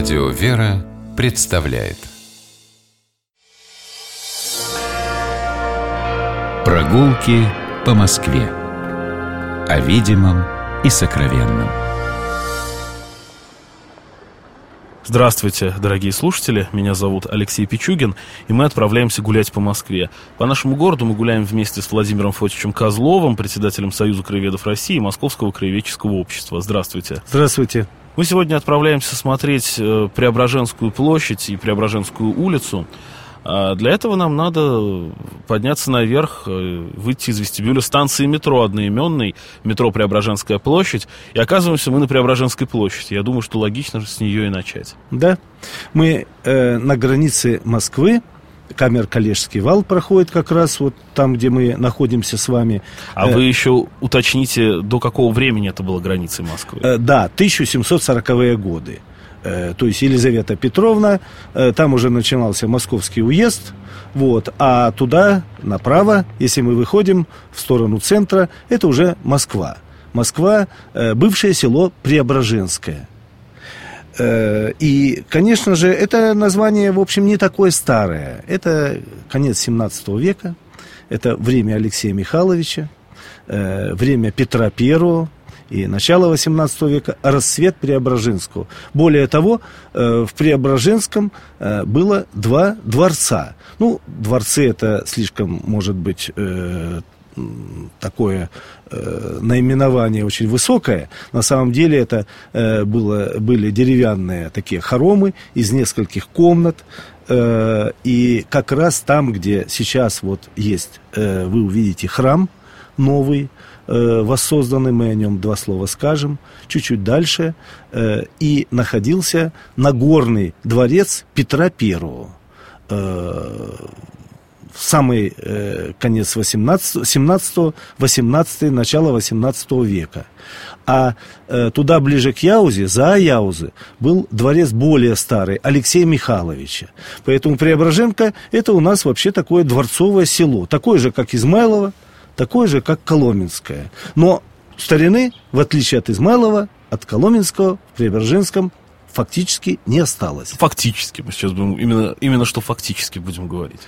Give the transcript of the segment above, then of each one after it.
Радио «Вера» представляет Прогулки по Москве О видимом и сокровенном Здравствуйте, дорогие слушатели, меня зовут Алексей Пичугин, и мы отправляемся гулять по Москве. По нашему городу мы гуляем вместе с Владимиром Фотичем Козловым, председателем Союза краеведов России и Московского краеведческого общества. Здравствуйте. Здравствуйте. Мы сегодня отправляемся смотреть э, Преображенскую площадь и Преображенскую улицу. А для этого нам надо подняться наверх, э, выйти из вестибюля станции метро одноименной, метро Преображенская площадь, и оказываемся мы на Преображенской площади. Я думаю, что логично с нее и начать. Да, мы э, на границе Москвы, камер Калежский вал проходит как раз вот там, где мы находимся с вами. А э, вы еще уточните, до какого времени это было границей Москвы? Э, да, 1740-е годы. Э, то есть Елизавета Петровна, э, там уже начинался московский уезд, вот, а туда, направо, если мы выходим в сторону центра, это уже Москва. Москва, э, бывшее село Преображенское. И, конечно же, это название, в общем, не такое старое. Это конец 17 века, это время Алексея Михайловича, время Петра Первого, и начало 18 века, расцвет Преображенского. Более того, э, в Преображенском э, было два дворца. Ну, дворцы это слишком, может быть, э, такое э, наименование очень высокое. На самом деле это э, было, были деревянные такие хоромы из нескольких комнат. Э, и как раз там, где сейчас вот есть, э, вы увидите храм новый, э, воссозданный, мы о нем два слова скажем, чуть-чуть дальше, э, и находился Нагорный дворец Петра Первого. В самый э, конец 18, 17 18 начало 18 века. А э, туда ближе к Яузе, за Яузы, был дворец более старый, Алексея Михайловича. Поэтому Преображенка это у нас вообще такое дворцовое село, такое же, как Измайлово, такое же, как Коломенское. Но старины, в отличие от Измайлова, от Коломенского в Преображенском фактически не осталось. Фактически, мы сейчас будем, именно, именно что фактически будем говорить.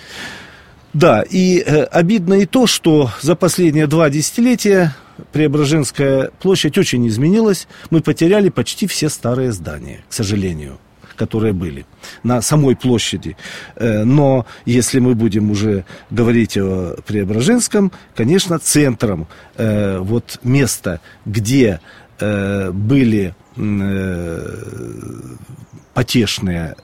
Да, и э, обидно и то, что за последние два десятилетия Преображенская площадь очень изменилась. Мы потеряли почти все старые здания, к сожалению которые были на самой площади. Э, но если мы будем уже говорить о Преображенском, конечно, центром э, вот места, где э, были потешные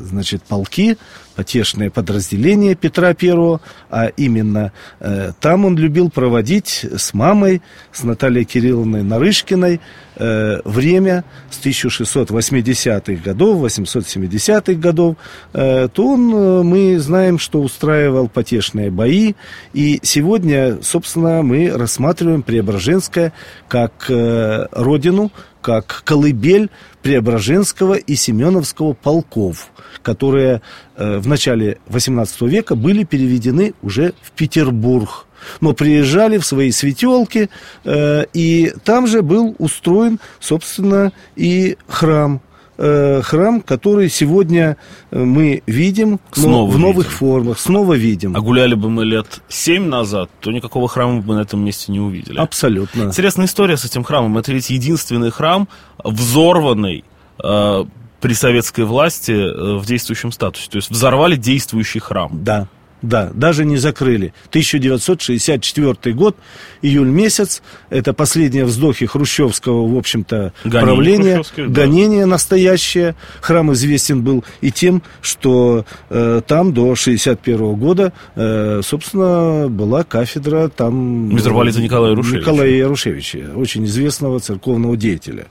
значит, полки, потешные подразделения Петра Первого, а именно э, там он любил проводить с мамой, с Натальей Кирилловной Нарышкиной э, время с 1680-х годов, 870-х годов, э, то он, э, мы знаем, что устраивал потешные бои, и сегодня, собственно, мы рассматриваем Преображенское как э, родину, как колыбель Преображенского и Семеновского полков, которые в начале XVIII века были переведены уже в Петербург. Но приезжали в свои светелки, э, и там же был устроен, собственно, и храм э, храм, который сегодня мы видим снова в новых видим. формах, снова видим. А гуляли бы мы лет семь назад, то никакого храма бы на этом месте не увидели. Абсолютно. Интересная история с этим храмом. Это ведь единственный храм, взорванный э, при советской власти э, в действующем статусе. То есть взорвали действующий храм. Да. Да, даже не закрыли. 1964 год, июль месяц, это последние вздохи хрущевского, в общем-то, гонение правления, гонение да. настоящее. Храм известен был и тем, что э, там до 61 года, э, собственно, была кафедра там... Митрополита Николая Ярушевича. Николая Ярушевича, очень известного церковного деятеля.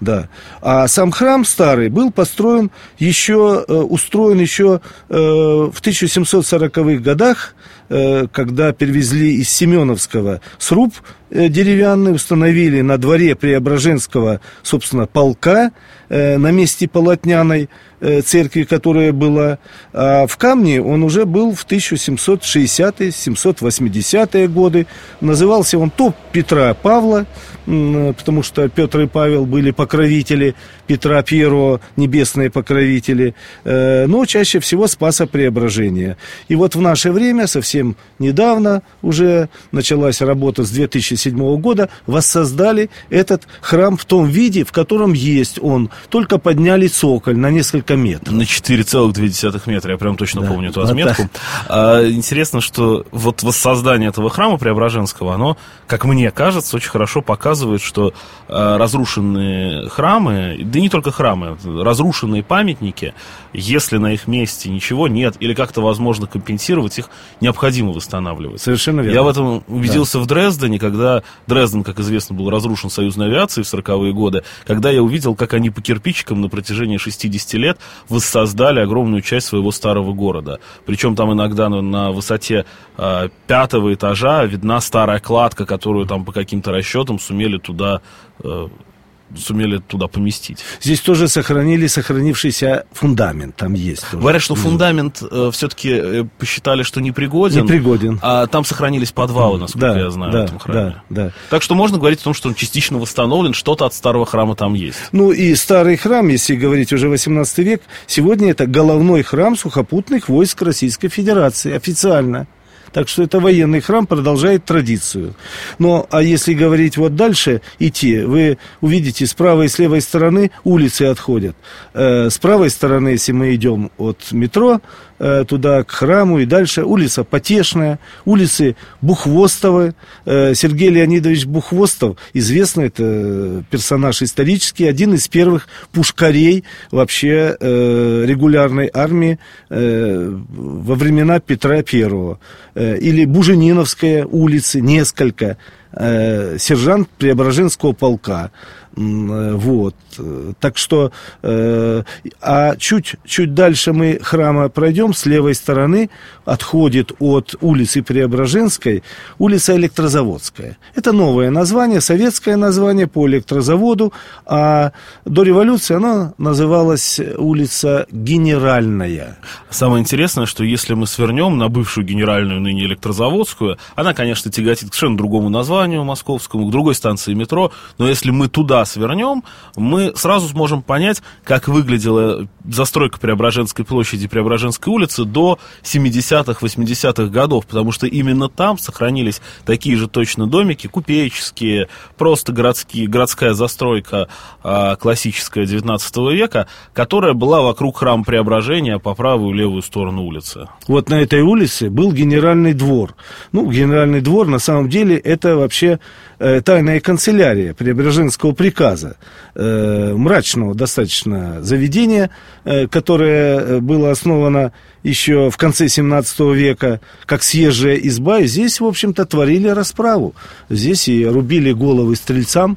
Да. А сам храм старый был построен еще, э, устроен еще э, в 1740-х годах когда перевезли из Семеновского сруб э, деревянный, установили на дворе Преображенского, собственно, полка э, на месте полотняной церкви, которая была. А в камне он уже был в 1760-780-е годы. Назывался он то Петра Павла, потому что Петр и Павел были покровители Петра Первого, небесные покровители, но чаще всего Спаса Преображения. И вот в наше время, совсем недавно уже началась работа с 2007 года, воссоздали этот храм в том виде, в котором есть он. Только подняли цоколь на несколько метров. На 4,2 метра, я прям точно да. помню эту отметку. А, интересно, что вот воссоздание этого храма Преображенского, оно, как мне кажется, очень хорошо показывает, что а, разрушенные храмы, да не только храмы, разрушенные памятники, если на их месте ничего нет, или как-то возможно компенсировать, их необходимо восстанавливать. Совершенно верно. Я в этом убедился да. в Дрездене, когда Дрезден, как известно, был разрушен союзной авиацией в 40-е годы, когда я увидел, как они по кирпичикам на протяжении 60 лет воссоздали огромную часть своего старого города. Причем там иногда на, на высоте э, пятого этажа видна старая кладка, которую там по каким-то расчетам сумели туда э, сумели туда поместить. Здесь тоже сохранили сохранившийся фундамент, там есть. Тоже. Говорят, что фундамент э, все-таки э, посчитали, что непригоден. Непригоден. А там сохранились подвалы, насколько да, я знаю, да, в этом храме. Да, да. Так что можно говорить о том, что он частично восстановлен, что-то от старого храма там есть. Ну и старый храм, если говорить уже 18 век, сегодня это головной храм сухопутных войск Российской Федерации, официально. Так что это военный храм продолжает традицию. Но, а если говорить вот дальше, идти, вы увидите с правой и с левой стороны улицы отходят. Э, с правой стороны, если мы идем от метро, Э, туда, к храму и дальше. Улица Потешная, улицы Бухвостовы. Э, Сергей Леонидович Бухвостов, известный это персонаж исторический, один из первых пушкарей вообще регулярной армии во времена Петра Первого. Или Бужениновская улицы, несколько. Сержант Преображенского полка. Вот. Так что, э, а чуть, чуть дальше мы храма пройдем, с левой стороны отходит от улицы Преображенской улица Электрозаводская. Это новое название, советское название по электрозаводу, а до революции она называлась улица Генеральная. Самое интересное, что если мы свернем на бывшую генеральную, ныне электрозаводскую, она, конечно, тяготит к совершенно другому названию московскому, к другой станции метро, но если мы туда свернем, мы сразу сможем понять, как выглядела застройка Преображенской площади, Преображенской улицы до 70-х, 80-х годов, потому что именно там сохранились такие же точно домики, купеческие, просто городские, городская застройка а, классическая 19 века, которая была вокруг храма Преображения по правую и левую сторону улицы. Вот на этой улице был генеральный двор. Ну, генеральный двор, на самом деле, это вообще э, тайная канцелярия Преображенского приказа, э, мрачного достаточно заведения, э, которое э, было основано еще в конце 17 века, как съезжая изба, и здесь, в общем-то, творили расправу. Здесь и рубили головы стрельцам,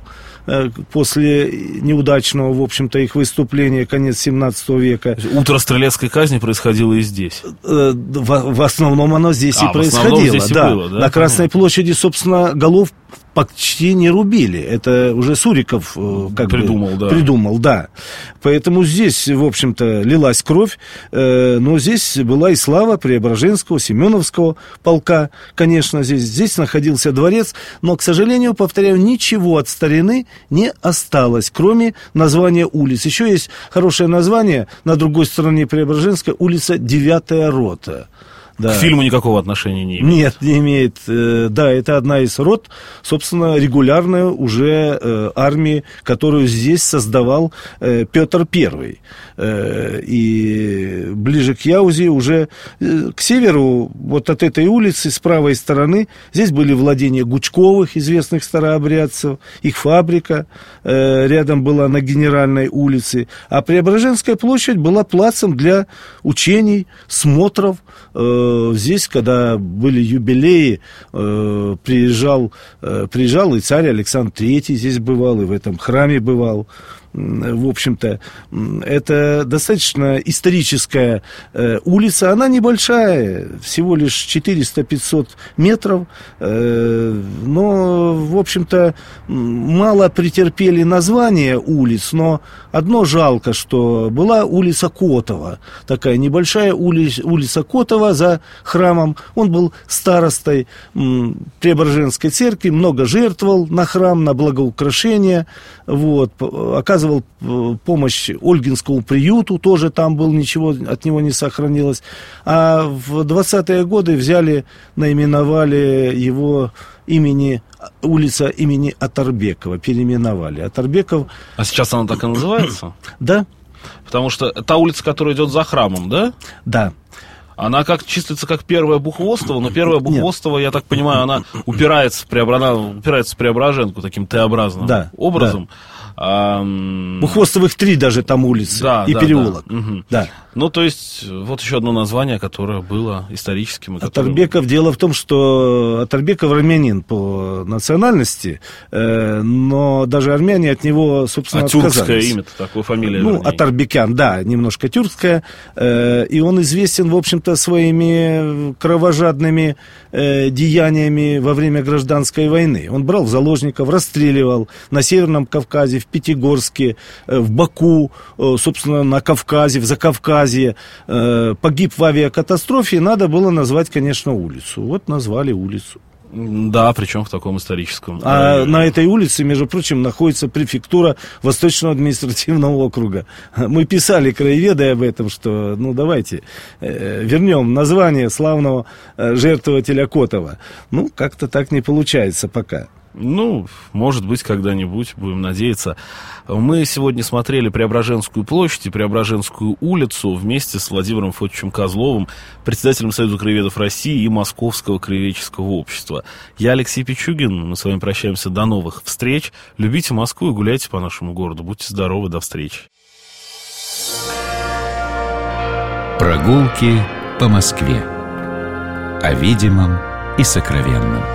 после неудачного, в общем-то, их выступления, конец 17 века. Утро стрелецкой казни происходило и здесь. Э, в, в основном оно здесь а, и происходило. Здесь да. И было, да. На Красной площади, собственно, голов почти не рубили. Это уже Суриков э, как придумал, бы, да. придумал, да. Поэтому здесь, в общем-то, лилась кровь, э, но здесь была и слава Преображенского, Семеновского полка, конечно, здесь. Здесь находился дворец, но, к сожалению, повторяю, ничего от старины не осталось, кроме названия улиц. Еще есть хорошее название на другой стороне Преображенской, улица Девятая Рота. Да. К фильму никакого отношения не имеет. Нет, не имеет. Э, да, это одна из рот, собственно, регулярной уже э, армии, которую здесь создавал э, Петр Первый. И ближе к Яузе уже к северу, вот от этой улицы, с правой стороны, здесь были владения Гучковых, известных старообрядцев, их фабрика рядом была на Генеральной улице, а Преображенская площадь была плацем для учений, смотров, здесь, когда были юбилеи, э, приезжал, э, приезжал и царь Александр Третий здесь бывал, и в этом храме бывал в общем-то, это достаточно историческая э, улица. Она небольшая, всего лишь 400-500 метров, но, в общем-то, мало претерпели название улиц, но одно жалко, что была улица Котова, такая небольшая улица Котова за храмом. Он был старостой Преображенской церкви, много жертвовал на храм, на благоукрашение, вот, оказывал помощь Ольгинскому приюту, тоже там был, ничего от него не сохранилось. А в 20-е годы взяли, наименовали его имени, улица имени Атарбекова, переименовали. Атарбеков... А сейчас она так и называется? Да. Потому что та улица, которая идет за храмом, да? Да. Она как числится как первая Бухвостова, но первая Бухвостова, я так понимаю, она упирается в, преобра... упирается в Преображенку таким Т-образным да, образом. Да. А, У Хвостовых три даже там улицы да, и да, переулок. Да. Угу. да. Ну, то есть, вот еще одно название, которое было историческим. Атарбеков, которое... дело в том, что Атарбеков армянин по национальности, э, но даже армяне от него, собственно, а отказались. тюркское имя такое фамилия. Ну. Атарбекян, да, немножко тюркская. Э, и он известен, в общем-то, своими кровожадными э, деяниями во время гражданской войны. Он брал в заложников, расстреливал на Северном Кавказе, в Пятигорске, э, в Баку, э, собственно, на Кавказе, в Закавказье. Э, погиб в авиакатастрофе, надо было назвать, конечно, улицу. Вот назвали улицу. Да, причем в таком историческом. А на этой улице, между прочим, находится префектура Восточного административного округа. Мы писали краеведы об этом, что, ну, давайте э, вернем название славного э, жертвователя Котова. Ну, как-то так не получается пока. Ну, может быть, когда-нибудь, будем надеяться. Мы сегодня смотрели Преображенскую площадь и Преображенскую улицу вместе с Владимиром Фотовичем Козловым, председателем Союза краеведов России и Московского краеведческого общества. Я Алексей Пичугин, мы с вами прощаемся до новых встреч. Любите Москву и гуляйте по нашему городу. Будьте здоровы, до встречи. Прогулки по Москве. О видимом и сокровенном.